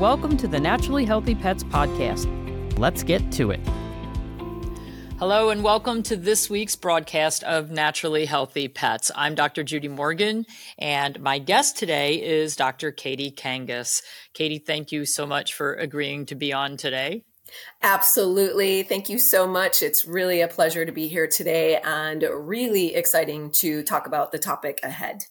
Welcome to the Naturally Healthy Pets Podcast. Let's get to it. Hello, and welcome to this week's broadcast of Naturally Healthy Pets. I'm Dr. Judy Morgan, and my guest today is Dr. Katie Kangas. Katie, thank you so much for agreeing to be on today. Absolutely. Thank you so much. It's really a pleasure to be here today and really exciting to talk about the topic ahead.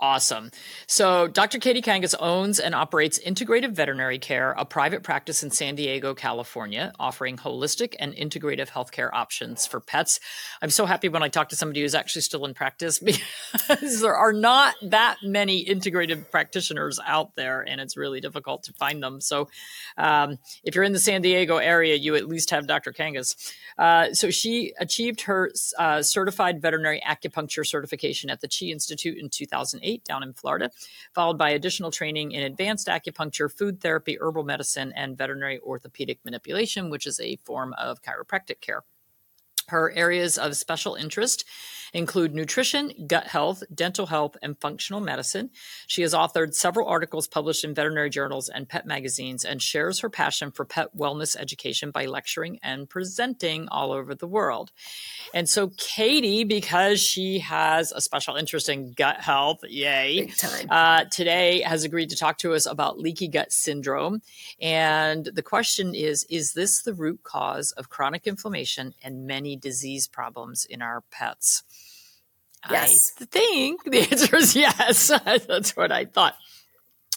Awesome. So, Dr. Katie Kangas owns and operates Integrative Veterinary Care, a private practice in San Diego, California, offering holistic and integrative healthcare options for pets. I'm so happy when I talk to somebody who's actually still in practice because there are not that many integrative practitioners out there, and it's really difficult to find them. So, um, if you're in the San Diego area, you at least have Dr. Kangas. Uh, so, she achieved her uh, certified veterinary acupuncture certification at the Chi Institute in 2008 down in Florida, followed by additional training in advanced acupuncture, food therapy, herbal medicine, and veterinary orthopedic manipulation, which is a form of chiropractic care. Her areas of special interest include nutrition, gut health, dental health, and functional medicine. She has authored several articles published in veterinary journals and pet magazines and shares her passion for pet wellness education by lecturing and presenting all over the world. And so, Katie, because she has a special interest in gut health, yay, uh, today has agreed to talk to us about leaky gut syndrome. And the question is Is this the root cause of chronic inflammation and many disease problems in our pets? Yes. I think the answer is yes. That's what I thought.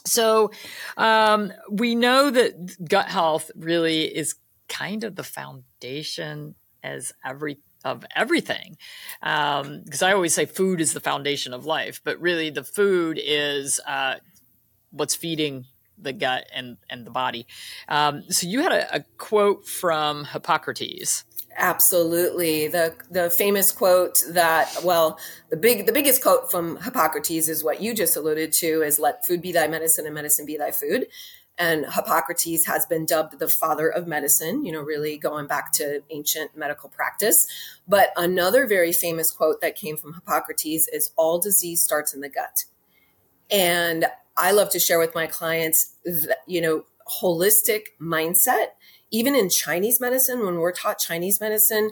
So um, we know that gut health really is kind of the foundation as every of everything because um, I always say food is the foundation of life, but really the food is uh, what's feeding the gut and and the body. Um, so you had a, a quote from Hippocrates Absolutely. The the famous quote that well, the big the biggest quote from Hippocrates is what you just alluded to is let food be thy medicine and medicine be thy food. And Hippocrates has been dubbed the father of medicine, you know, really going back to ancient medical practice. But another very famous quote that came from Hippocrates is all disease starts in the gut. And I love to share with my clients, that, you know, holistic mindset even in Chinese medicine, when we're taught Chinese medicine,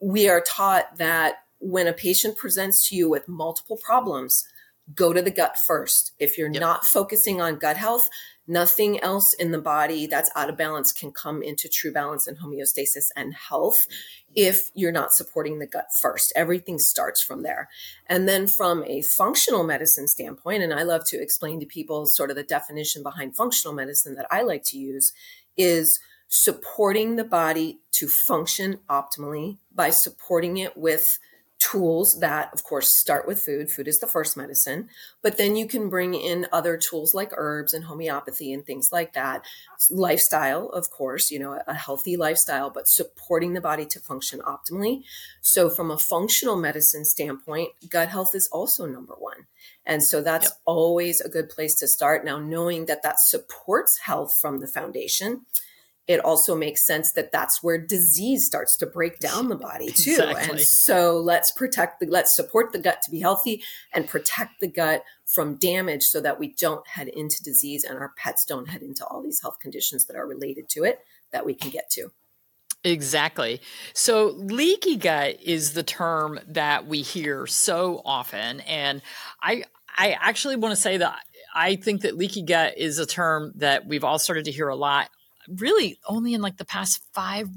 we are taught that when a patient presents to you with multiple problems, go to the gut first. If you're yep. not focusing on gut health, nothing else in the body that's out of balance can come into true balance and homeostasis and health if you're not supporting the gut first. Everything starts from there. And then from a functional medicine standpoint, and I love to explain to people sort of the definition behind functional medicine that I like to use is supporting the body to function optimally by supporting it with tools that, of course, start with food. Food is the first medicine, but then you can bring in other tools like herbs and homeopathy and things like that. Lifestyle, of course, you know, a healthy lifestyle, but supporting the body to function optimally. So, from a functional medicine standpoint, gut health is also number one. And so that's yep. always a good place to start. Now, knowing that that supports health from the foundation it also makes sense that that's where disease starts to break down the body too. Exactly. And so let's protect the let's support the gut to be healthy and protect the gut from damage so that we don't head into disease and our pets don't head into all these health conditions that are related to it that we can get to. Exactly. So, leaky gut is the term that we hear so often. And I, I actually want to say that I think that leaky gut is a term that we've all started to hear a lot really only in like the past five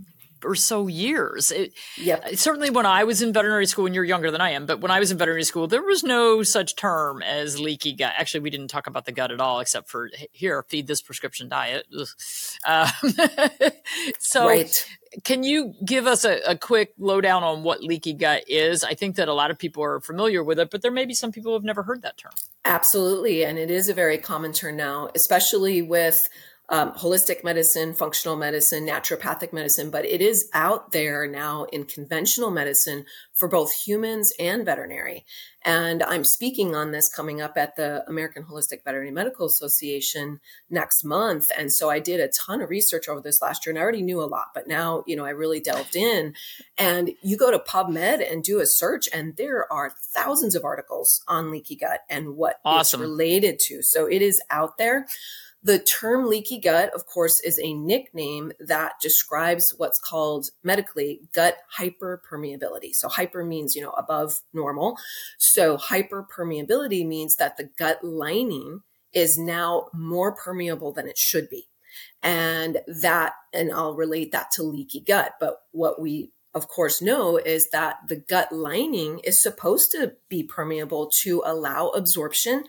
or so years. It, yep. Uh, certainly when I was in veterinary school, and you're younger than I am, but when I was in veterinary school, there was no such term as leaky gut. Actually, we didn't talk about the gut at all, except for here, feed this prescription diet. Um, so, right. can you give us a, a, quick lowdown on what leaky gut is? I think that a lot of people are familiar with it, but there may be some people who have never heard that term. Absolutely. And it is a very common term now, especially with um, holistic medicine, functional medicine, naturopathic medicine, but it is out there now in conventional medicine for both humans and veterinary. And I'm speaking on this coming up at the American Holistic Veterinary Medical Association next month. And so I did a ton of research over this last year and I already knew a lot, but now, you know, I really delved in. And you go to PubMed and do a search, and there are thousands of articles on leaky gut and what awesome. it's related to. So it is out there The term leaky gut, of course, is a nickname that describes what's called medically gut hyperpermeability. So hyper means, you know, above normal. So hyperpermeability means that the gut lining is now more permeable than it should be. And that, and I'll relate that to leaky gut. But what we of course know is that the gut lining is supposed to be permeable to allow absorption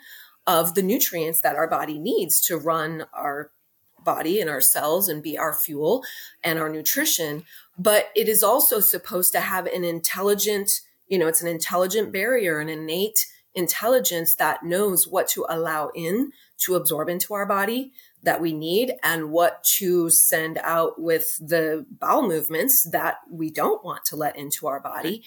of the nutrients that our body needs to run our body and our cells and be our fuel and our nutrition. But it is also supposed to have an intelligent, you know, it's an intelligent barrier, an innate intelligence that knows what to allow in to absorb into our body that we need and what to send out with the bowel movements that we don't want to let into our body.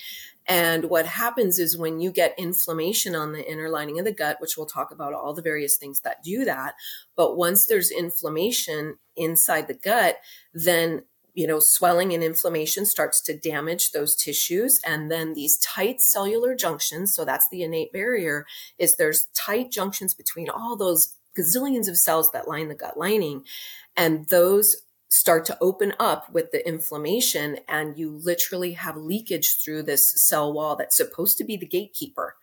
And what happens is when you get inflammation on the inner lining of the gut, which we'll talk about all the various things that do that. But once there's inflammation inside the gut, then you know, swelling and inflammation starts to damage those tissues. And then these tight cellular junctions, so that's the innate barrier, is there's tight junctions between all those gazillions of cells that line the gut lining. And those start to open up with the inflammation and you literally have leakage through this cell wall that's supposed to be the gatekeeper.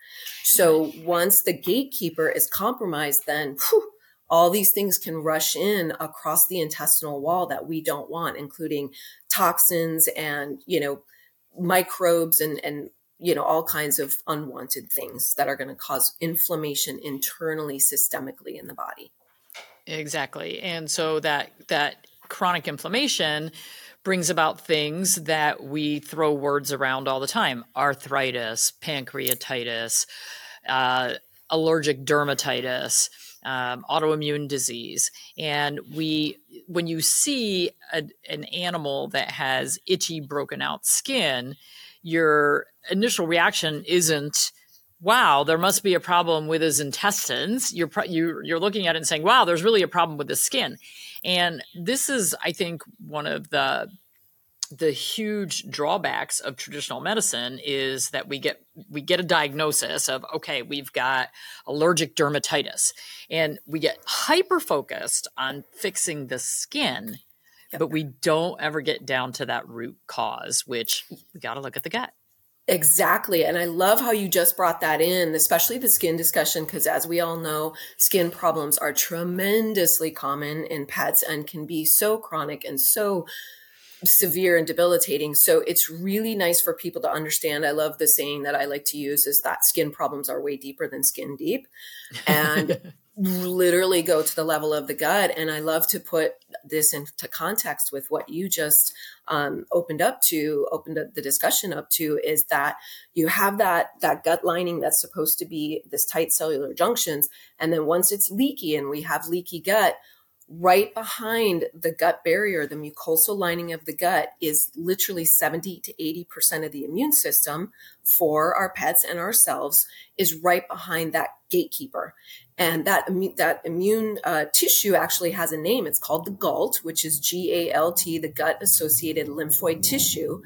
So once the gatekeeper is compromised, then whew, all these things can rush in across the intestinal wall that we don't want, including toxins and, you know, microbes and, and you know all kinds of unwanted things that are going to cause inflammation internally systemically in the body exactly and so that that chronic inflammation brings about things that we throw words around all the time. Arthritis pancreatitis uh, allergic dermatitis um, autoimmune disease. And we when you see a, an animal that has itchy broken out skin your initial reaction isn't wow there must be a problem with his intestines. You're you, you're looking at it and saying wow there's really a problem with the skin and this is i think one of the the huge drawbacks of traditional medicine is that we get we get a diagnosis of okay we've got allergic dermatitis and we get hyper focused on fixing the skin Yep. But we don't ever get down to that root cause, which we got to look at the gut. Exactly. And I love how you just brought that in, especially the skin discussion, because as we all know, skin problems are tremendously common in pets and can be so chronic and so severe and debilitating. So it's really nice for people to understand. I love the saying that I like to use is that skin problems are way deeper than skin deep. And literally go to the level of the gut. And I love to put this into context with what you just um, opened up to, opened up the discussion up to, is that you have that that gut lining that's supposed to be this tight cellular junctions, and then once it's leaky and we have leaky gut, right behind the gut barrier, the mucosal lining of the gut is literally 70 to 80% of the immune system for our pets and ourselves is right behind that gatekeeper. And that, that immune uh, tissue actually has a name. It's called the GALT, which is G A L T, the gut associated lymphoid tissue.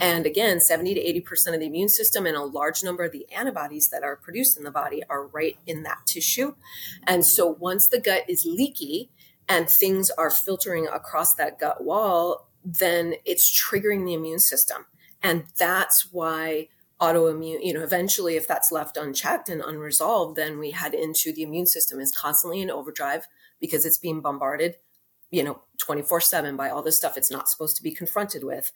And again, 70 to 80% of the immune system and a large number of the antibodies that are produced in the body are right in that tissue. And so once the gut is leaky, and things are filtering across that gut wall, then it's triggering the immune system. And that's why autoimmune, you know, eventually, if that's left unchecked and unresolved, then we head into the immune system is constantly in overdrive because it's being bombarded, you know, 24 7 by all this stuff it's not supposed to be confronted with.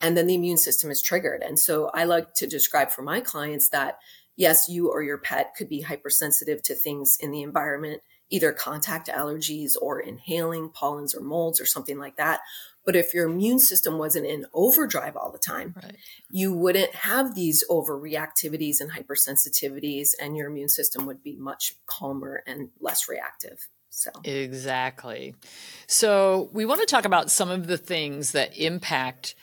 And then the immune system is triggered. And so I like to describe for my clients that yes, you or your pet could be hypersensitive to things in the environment either contact allergies or inhaling pollens or molds or something like that. But if your immune system wasn't in overdrive all the time, right. you wouldn't have these overreactivities and hypersensitivities, and your immune system would be much calmer and less reactive. So, exactly. So, we want to talk about some of the things that impact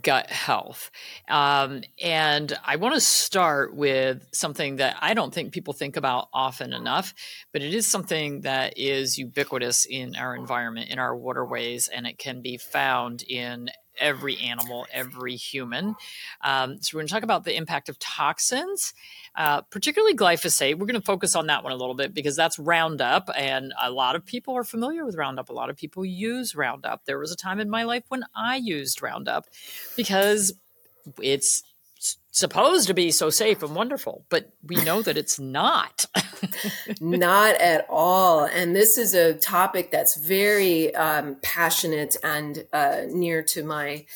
gut health. Um, and I want to start with something that I don't think people think about often enough, but it is something that is ubiquitous in our environment, in our waterways, and it can be found in every animal, every human. Um, so, we're going to talk about the impact of toxins, uh, particularly glyphosate. We're going to focus on that one a little bit because that's Roundup, and a lot of people are familiar with Roundup. A lot of people use Roundup. There was a time in my life when I used Roundup because it's supposed to be so safe and wonderful, but we know that it's not. not at all. And this is a topic that's very um, passionate and uh, near to my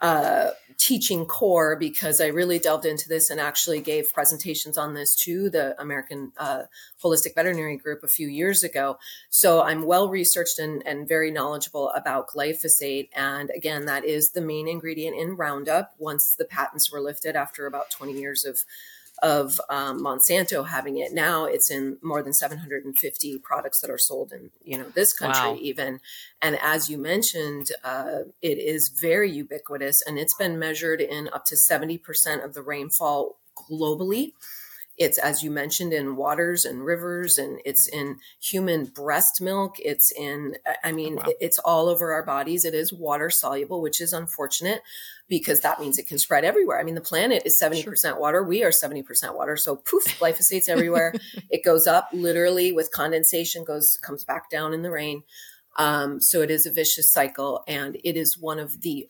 uh, teaching core because I really delved into this and actually gave presentations on this to the American uh, Holistic Veterinary Group a few years ago. So I'm well researched and, and very knowledgeable about glyphosate. And again, that is the main ingredient in Roundup once the patents were lifted after about 20 years of of um, Monsanto having it. Now it's in more than 750 products that are sold in you know this country wow. even. And as you mentioned, uh, it is very ubiquitous, and it's been measured in up to 70% of the rainfall globally. It's, as you mentioned, in waters and rivers, and it's in human breast milk. It's in, I mean, wow. it's all over our bodies. It is water soluble, which is unfortunate because that means it can spread everywhere. I mean, the planet is 70% sure. water. We are 70% water. So poof, glyphosate's everywhere. it goes up literally with condensation, goes, comes back down in the rain. Um, so it is a vicious cycle and it is one of the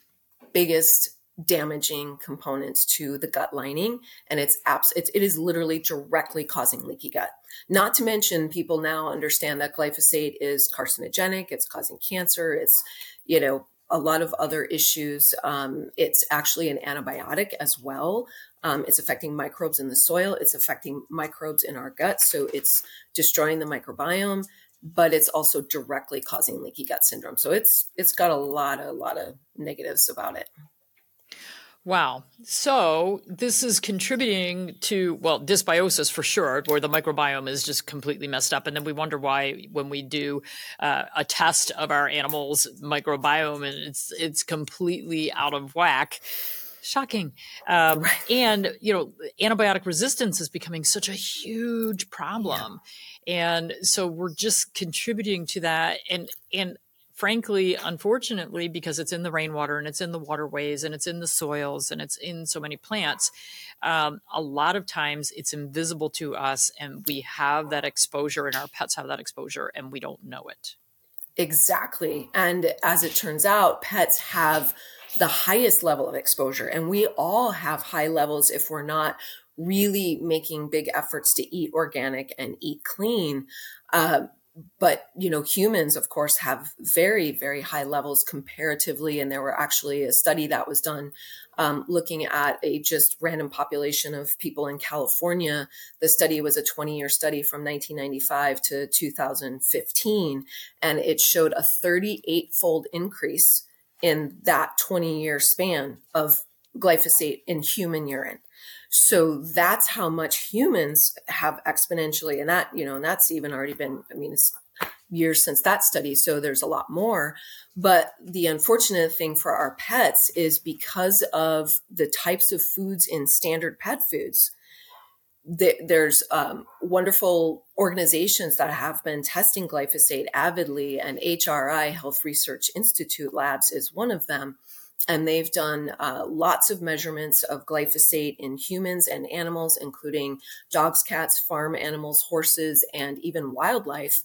biggest damaging components to the gut lining and it's abs- it's, it is literally directly causing leaky gut. Not to mention people now understand that glyphosate is carcinogenic it's causing cancer it's you know a lot of other issues. Um, it's actually an antibiotic as well. Um, it's affecting microbes in the soil it's affecting microbes in our gut so it's destroying the microbiome but it's also directly causing leaky gut syndrome. So it's it's got a lot a lot of negatives about it Wow. So this is contributing to, well, dysbiosis for sure, where the microbiome is just completely messed up. And then we wonder why when we do uh, a test of our animal's microbiome and it's, it's completely out of whack. Shocking. Um. And, you know, antibiotic resistance is becoming such a huge problem. Yeah. And so we're just contributing to that. And, and frankly, unfortunately, because it's in the rainwater and it's in the waterways and it's in the soils and it's in so many plants, um, a lot of times it's invisible to us and we have that exposure and our pets have that exposure and we don't know it. Exactly. And as it turns out, pets have the highest level of exposure and we all have high levels if we're not really making big efforts to eat organic and eat clean. Uh, but you know humans of course have very very high levels comparatively and there were actually a study that was done um, looking at a just random population of people in california. The study was a 20 year study from 1995 to 2015 and it showed a 38 fold increase in that 20 year span of glyphosate in human urine so that's how much humans have exponentially, and that, you know, and that's even already been, I mean, it's years since that study. So there's a lot more. But the unfortunate thing for our pets is because of the types of foods in standard pet foods, there's um, wonderful organizations that have been testing glyphosate avidly, and HRI, Health Research Institute Labs, is one of them and they've done uh, lots of measurements of glyphosate in humans and animals, including dogs, cats, farm animals, horses, and even wildlife.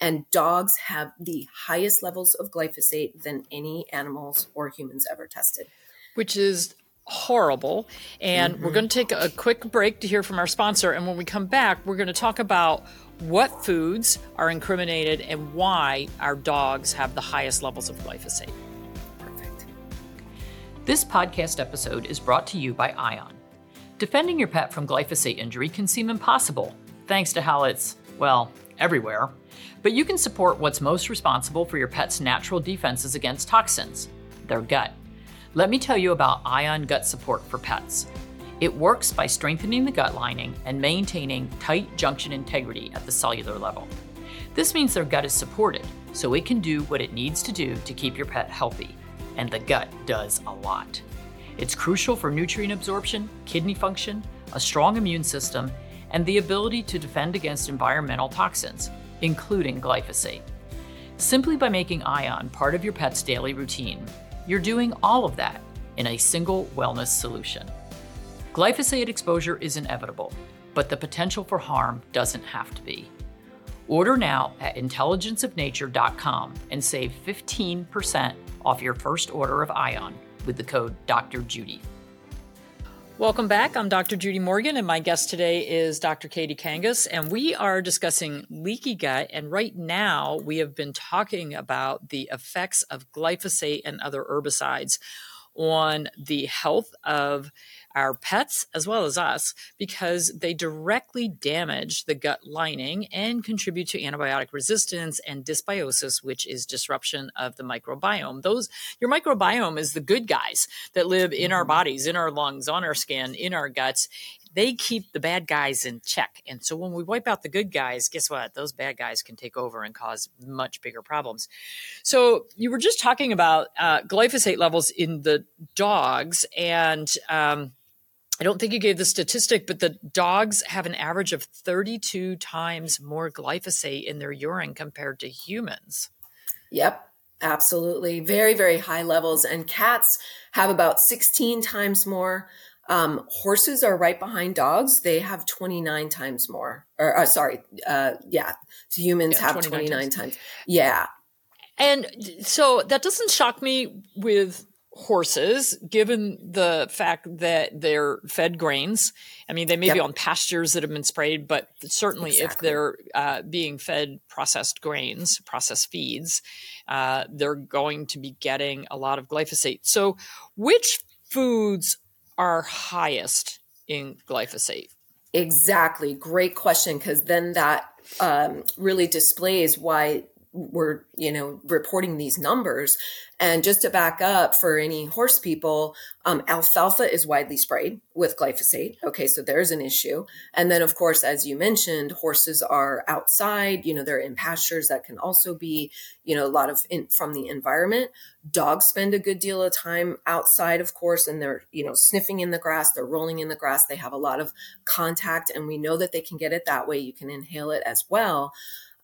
And dogs have the highest levels of glyphosate than any animals or humans ever tested. Which is horrible. And mm-hmm. we're going to take a quick break to hear from our sponsor. And when we come back, we're going to talk about what foods are incriminated and why our dogs have the highest levels of glyphosate. This podcast episode is brought to you by Ion. Defending your pet from glyphosate injury can seem impossible, thanks to how it's, well, everywhere. But you can support what's most responsible for your pet's natural defenses against toxins their gut. Let me tell you about Ion Gut Support for Pets. It works by strengthening the gut lining and maintaining tight junction integrity at the cellular level. This means their gut is supported, so it can do what it needs to do to keep your pet healthy and the gut does a lot. It's crucial for nutrient absorption, kidney function, a strong immune system, and the ability to defend against environmental toxins, including glyphosate. Simply by making ION part of your pet's daily routine, You're doing all of that in a single wellness solution. Glyphosate exposure is inevitable, but the potential for harm doesn't have to be. Order now at intelligenceofnature.com and save 15% off your first order of Ion with the code Dr. Judy. Welcome back. I'm Dr. Judy Morgan, and my guest today is Dr. Katie Kangas, and we are discussing leaky gut. And right now, we have been talking about the effects of glyphosate and other herbicides on the health of our pets as well as us because they directly damage the gut lining and contribute to antibiotic resistance and dysbiosis which is disruption of the microbiome those your microbiome is the good guys that live in our mm-hmm. bodies in our lungs on our skin in our guts they keep the bad guys in check. And so when we wipe out the good guys, guess what? Those bad guys can take over and cause much bigger problems. So you were just talking about uh, glyphosate levels in the dogs, and um, I don't think you gave the statistic, but the dogs have an average of 32 times more glyphosate in their urine compared to humans. Yep, absolutely. Very, very high levels. And cats have about 16 times more. Um, horses are right behind dogs. They have 29 times more. Or, uh, sorry, uh, yeah. So humans yeah, have 29, 29 times. times. Yeah. And so that doesn't shock me with horses, given the fact that they're fed grains. I mean, they may yep. be on pastures that have been sprayed, but certainly exactly. if they're uh, being fed processed grains, processed feeds, uh, they're going to be getting a lot of glyphosate. So, which foods are highest in glyphosate? Exactly. Great question. Because then that um, really displays why we're you know reporting these numbers and just to back up for any horse people, um, alfalfa is widely sprayed with glyphosate. Okay, so there's an issue. And then, of course, as you mentioned, horses are outside. You know, they're in pastures that can also be, you know, a lot of in, from the environment. Dogs spend a good deal of time outside, of course, and they're you know sniffing in the grass. They're rolling in the grass. They have a lot of contact, and we know that they can get it that way. You can inhale it as well.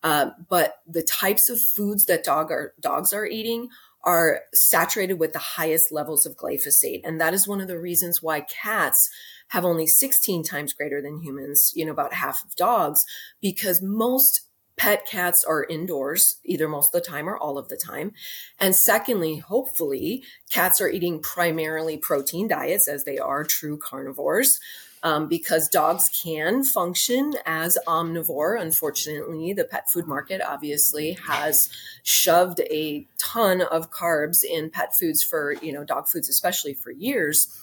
Uh, but the types of foods that dog are, dogs are eating are saturated with the highest levels of glyphosate. And that is one of the reasons why cats have only 16 times greater than humans, you know, about half of dogs, because most pet cats are indoors either most of the time or all of the time. And secondly, hopefully, cats are eating primarily protein diets as they are true carnivores um, because dogs can function as omnivore. Unfortunately, the pet food market obviously has shoved a ton of carbs in pet foods for, you know, dog foods, especially for years.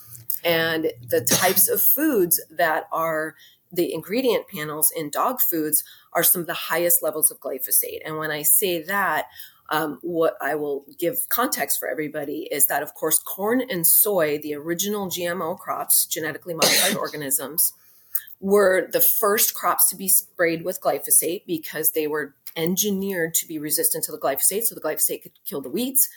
And the types of foods that are the ingredient panels in dog foods are some of the highest levels of glyphosate. And when I say that, um, what I will give context for everybody is that, of course, corn and soy, the original GMO crops, genetically modified organisms, were the first crops to be sprayed with glyphosate because they were engineered to be resistant to the glyphosate. So the glyphosate could kill the weeds,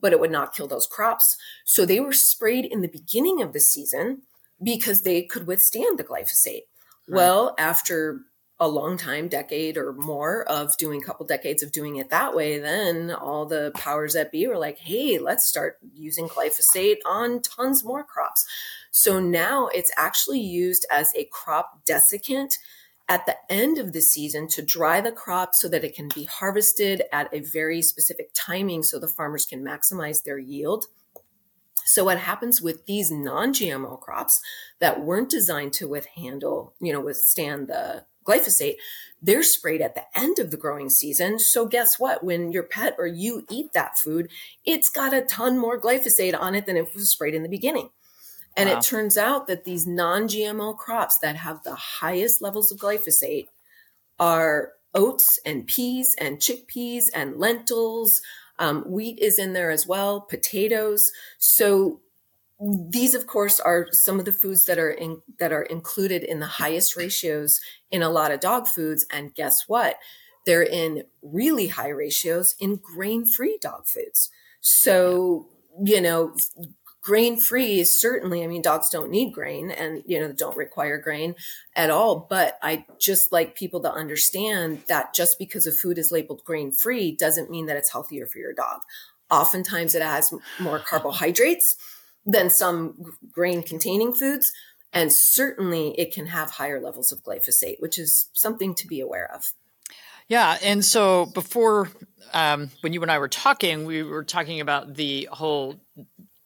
but it would not kill those crops. So they were sprayed in the beginning of the season because they could withstand the glyphosate. Right. Well, after a long time, decade or more of doing a couple decades of doing it that way, then all the powers that be were like, hey, let's start using glyphosate on tons more crops. So now it's actually used as a crop desiccant at the end of the season to dry the crop so that it can be harvested at a very specific timing so the farmers can maximize their yield. So what happens with these non-GMO crops that weren't designed to withhandle, you know, withstand the glyphosate, they're sprayed at the end of the growing season. So guess what? When your pet or you eat that food, it's got a ton more glyphosate on it than if it was sprayed in the beginning. And wow. it turns out that these non-GMO crops that have the highest levels of glyphosate are oats and peas and chickpeas and lentils. Um, wheat is in there as well, potatoes. So these of course are some of the foods that are in, that are included in the highest ratios in a lot of dog foods. And guess what? They're in really high ratios in grain-free dog foods. So you know grain free is certainly i mean dogs don't need grain and you know don't require grain at all but i just like people to understand that just because a food is labeled grain free doesn't mean that it's healthier for your dog Oftentimes, it has more carbohydrates than some grain containing foods. And certainly, it can have higher levels of glyphosate, which is something to be aware of. Yeah. And so before, um, when you and I were talking, we were talking about the whole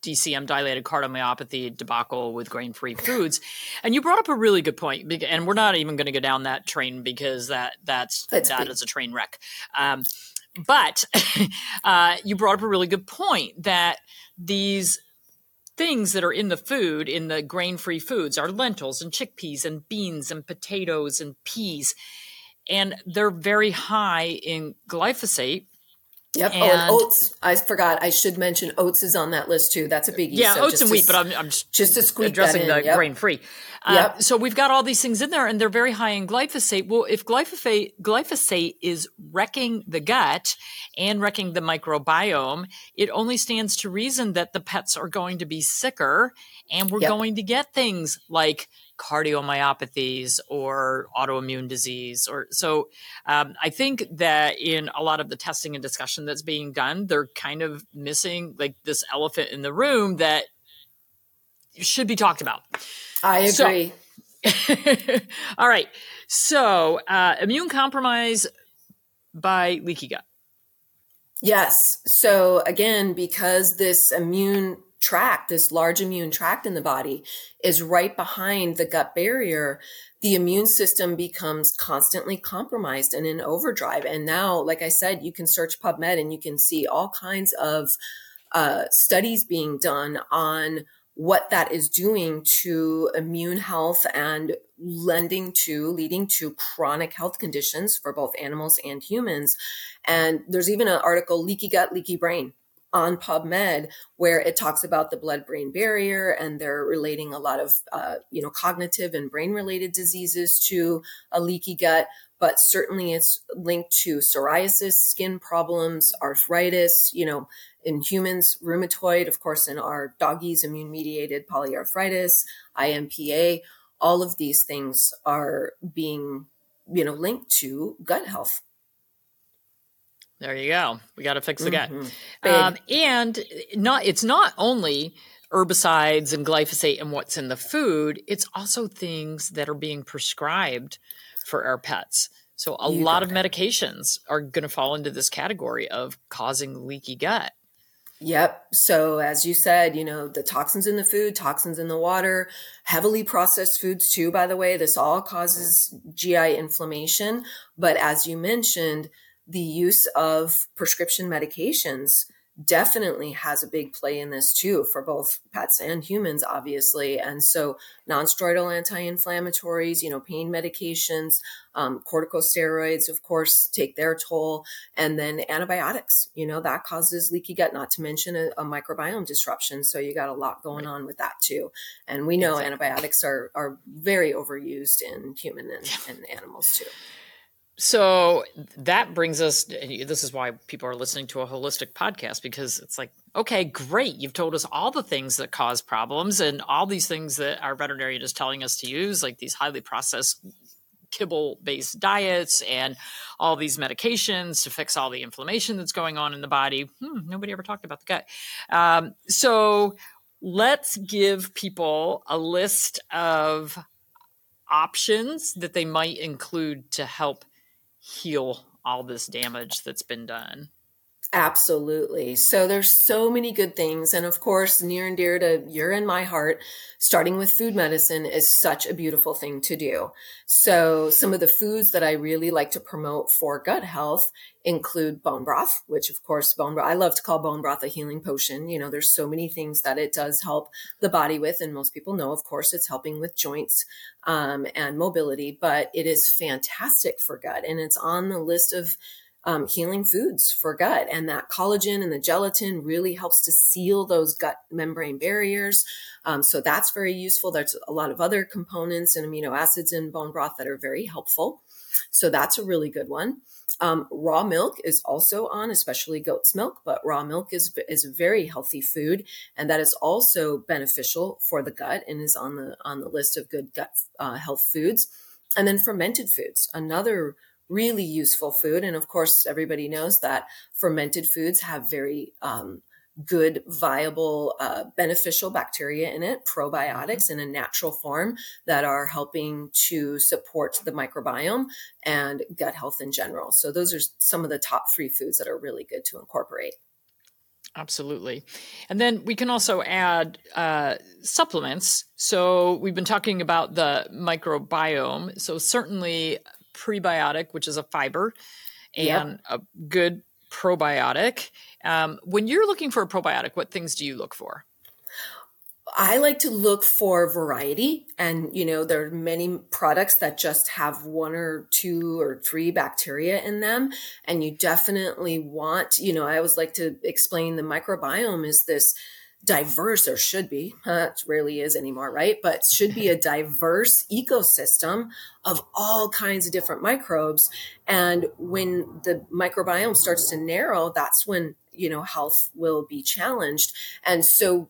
DCM dilated cardiomyopathy debacle with grain free foods. And you brought up a really good point. And we're not even going to go down that train because that that's, that's that is a train wreck. Um, but uh, you brought up a really good point that these things that are in the food, in the grain free foods, are lentils and chickpeas and beans and potatoes and peas. And they're very high in glyphosate Yep. And, oh, and oats. I forgot. I should mention oats is on that list too. That's a biggie. Yeah, so oats and wheat, but I'm, I'm just to squeak addressing the yep. grain free. Uh, yep. So we've got all these things in there, and they're very high in glyphosate. Well, if glyphosate glyphosate is wrecking the gut and wrecking the microbiome, it only stands to reason that the pets are going to be sicker, and we're yep. going to get things like cardiomyopathies or autoimmune disease or so um, i think that in a lot of the testing and discussion that's being done they're kind of missing like this elephant in the room that should be talked about. I agree. So, all right. So uh, immune compromise by leaky gut. Yes. So again because this immune tract, this large immune tract in the body is right behind the gut barrier, the immune system becomes constantly compromised and in overdrive. And now, like I said, you can search PubMed and you can see all kinds of uh, studies being done on what that is doing to immune health and lending to leading to chronic health conditions for both animals and humans. And there's even an article, Leaky Gut, Leaky Brain, on PubMed where it talks about the blood-brain barrier, and they're relating a lot of uh, you know cognitive and brain-related diseases to a leaky gut. But certainly, it's linked to psoriasis, skin problems, arthritis. You know, in humans, rheumatoid, of course, in our doggies, immune-mediated polyarthritis, IMPA. All of these things are being you know linked to gut health. There you go. We got to fix the gut. Mm-hmm. Um, and not it's not only herbicides and glyphosate and what's in the food, it's also things that are being prescribed for our pets. So a you lot of medications are going to fall into this category of causing leaky gut. Yep. So as you said, you know, the toxins in the food, toxins in the water, heavily processed foods too, by the way, this all causes GI inflammation. But as you mentioned, the use of prescription medications definitely has a big play in this too for both pets and humans obviously. And so non-steroidal anti-inflammatories you know pain medications um, corticosteroids of course take their toll. And then antibiotics you know that causes leaky gut not to mention a, a microbiome disruption. So you got a lot going on with that too. And we know exactly. antibiotics are are very overused in human and, and animals too so that brings us this is why people are listening to a holistic podcast because it's like okay great. You've told us all the things that cause problems and all these things that our veterinarian is telling us to use like these highly processed kibble based diets and all these medications to fix all the inflammation that's going on in the body. Hmm, nobody ever talked about the gut. Um, so let's give people a list of options that they might include to help heal all this damage that's been done. Absolutely. So there's so many good things. And of course, near and dear to your and my heart, starting with food medicine is such a beautiful thing to do. So some of the foods that I really like to promote for gut health include bone broth, which of course bone broth, I love to call bone broth a healing potion. You know, there's so many things that it does help the body with. And most people know, of course, it's helping with joints um, and mobility, but it is fantastic for gut. And it's on the list of um, healing foods for gut. And that collagen and the gelatin really helps to seal those gut membrane barriers. Um, so that's very useful. There's a lot of other components and amino acids in bone broth that are very helpful. So that's a really good one. Um, raw milk is also on, especially goat's milk, but raw milk is is a very healthy food, and that is also beneficial for the gut and is on the on the list of good gut uh, health foods. And then fermented foods, another really useful food. And of course, everybody knows that fermented foods have very um, good, viable, uh, beneficial bacteria in it, probiotics in a natural form that are helping to support the microbiome and gut health in general. So, those are some of the top three foods that are really good to incorporate. Absolutely. And then we can also add uh, supplements. So we've been talking about the microbiome. So certainly prebiotic, which is a fiber, and yep. a good probiotic. Um, when you're looking for a probiotic, what things do you look for? I like to look for variety. And, you know, there are many products that just have one or two or three bacteria in them. And you definitely want, you know, I always like to explain the microbiome is this diverse or should be uh, it rarely is anymore right but should be a diverse ecosystem of all kinds of different microbes and when the microbiome starts to narrow that's when you know health will be challenged and so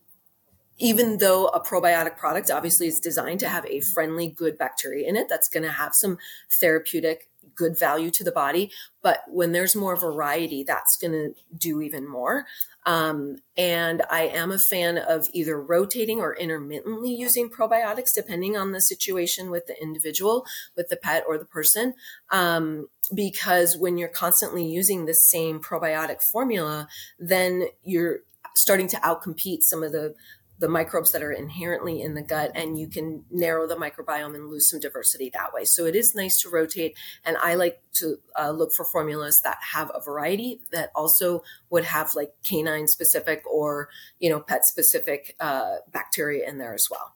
even though a probiotic product obviously is designed to have a friendly, good bacteria in it that's going to have some therapeutic good value to the body. But when there's more variety, that's going to do even more. Um, and I am a fan of either rotating or intermittently using probiotics, depending on the situation with the individual, with the pet or the person. Um, because when you're constantly using the same probiotic formula, then you're starting to outcompete some of the the microbes that are inherently in the gut and you can narrow the microbiome and lose some diversity that way. So it is nice to rotate. And I like to uh, look for formulas that have a variety that also would have like canine specific or, you know, pet specific uh, bacteria in there as well.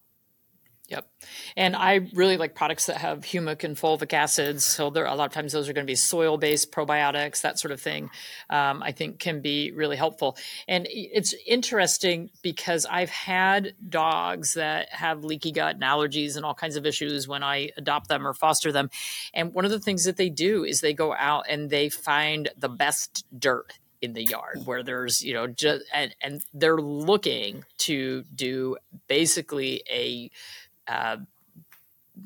Yep. And I really like products that have humic and fulvic acids. So there a lot of times those are going to be soil based probiotics, that sort of thing. Um, I think can be really helpful. And it's interesting because I've had dogs that have leaky gut and allergies and all kinds of issues when I adopt them or foster them. And one of the things that they do is they go out and they find the best dirt in the yard where there's you know just and, and they're looking to do basically a uh,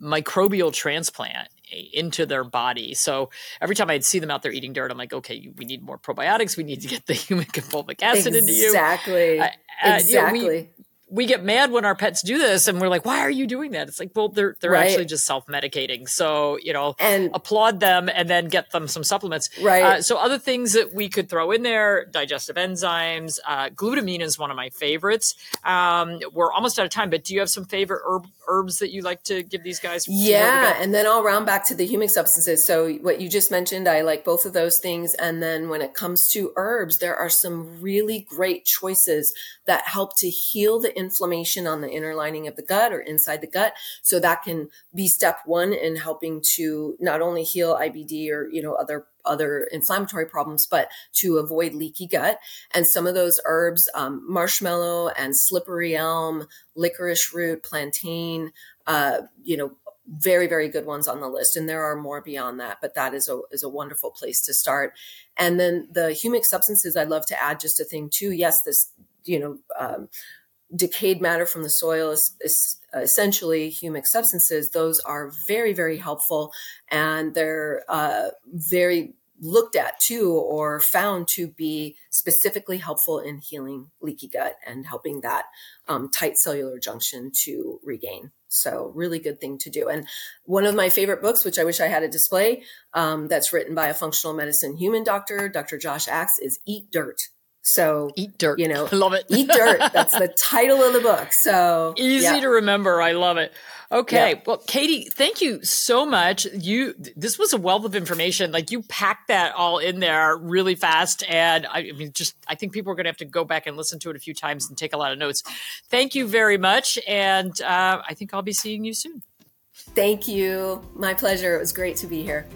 microbial transplant into their body. So every time I'd see them out there eating dirt, I'm like, okay, we need more probiotics. We need to get the humic fulvic acid exactly. into you. Exactly. Uh, exactly. You know, we, we get mad when our pets do this and we're like why are you doing that? It's like well they're they're right. actually just self-medicating. So you know and applaud them and then get them some supplements. Right. uh, so other things that we could throw in there digestive enzymes uh, glutamine is one of my favorites. Um, we're almost out of time but do you have some favorite herb, herbs that you like to give these guys yeah and then i'll round back to the humic substances. So what you just mentioned i like both of those things. And then when it comes to herbs there are some really great choices that help to heal the inflammation on the inner lining of the gut or inside the gut. So that can be step one in helping to not only heal IBD or, you know, other other inflammatory problems, but to avoid leaky gut. And some of those herbs, um, marshmallow and slippery elm, licorice root, plantain, uh, you know, very very good ones on the list and there are more beyond that but that is a is a wonderful place to start and then the humic substances i'd love to add just a thing too yes this you know um, decayed matter from the soil is, is essentially humic substances those are very very helpful. And they're uh, very looked at too or found to be specifically helpful in healing leaky gut and helping that um, tight cellular junction to regain. So really good thing to do. And one of my favorite books which i wish i had a display um, that's written by a functional medicine human doctor dr josh axe is eat dirt so eat dirt. You know, I love it. eat dirt. That's the title of the book. So easy yeah. to remember. I love it. Okay. Yeah. Well, Katie, thank you so much. You, this was a wealth of information. Like you packed that all in there really fast. And I, I mean, just, I think people are going to have to go back and listen to it a few times and take a lot of notes. Thank you very much. And uh, I think I'll be seeing you soon. Thank you. My pleasure. It was great to be here.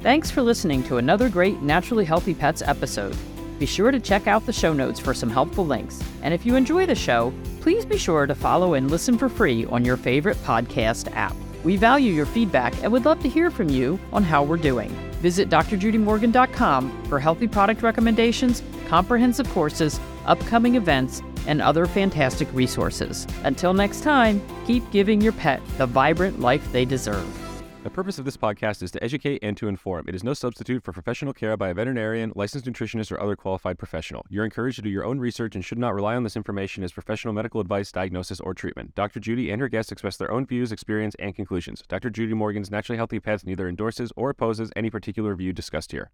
Thanks for listening to another great Naturally Healthy Pets episode. Be sure to check out the show notes for some helpful links. And if you enjoy the show, please be sure to follow and listen for free on your favorite podcast app. We value your feedback and would love to hear from you on how we're doing. Visit drjudymorgan.com for healthy product recommendations, comprehensive courses, upcoming events, and other fantastic resources. Until next time, keep giving your pet the vibrant life they deserve. The purpose of this podcast is to educate and to inform. It is no substitute for professional care by a veterinarian, licensed nutritionist, or other qualified professional. You're encouraged to do your own research and should not rely on this information as professional medical advice, diagnosis, or treatment. Dr. Judy and her guests express their own views, experience, and conclusions. Dr. Judy Morgan's Naturally Healthy Pets neither endorses or opposes any particular view discussed here.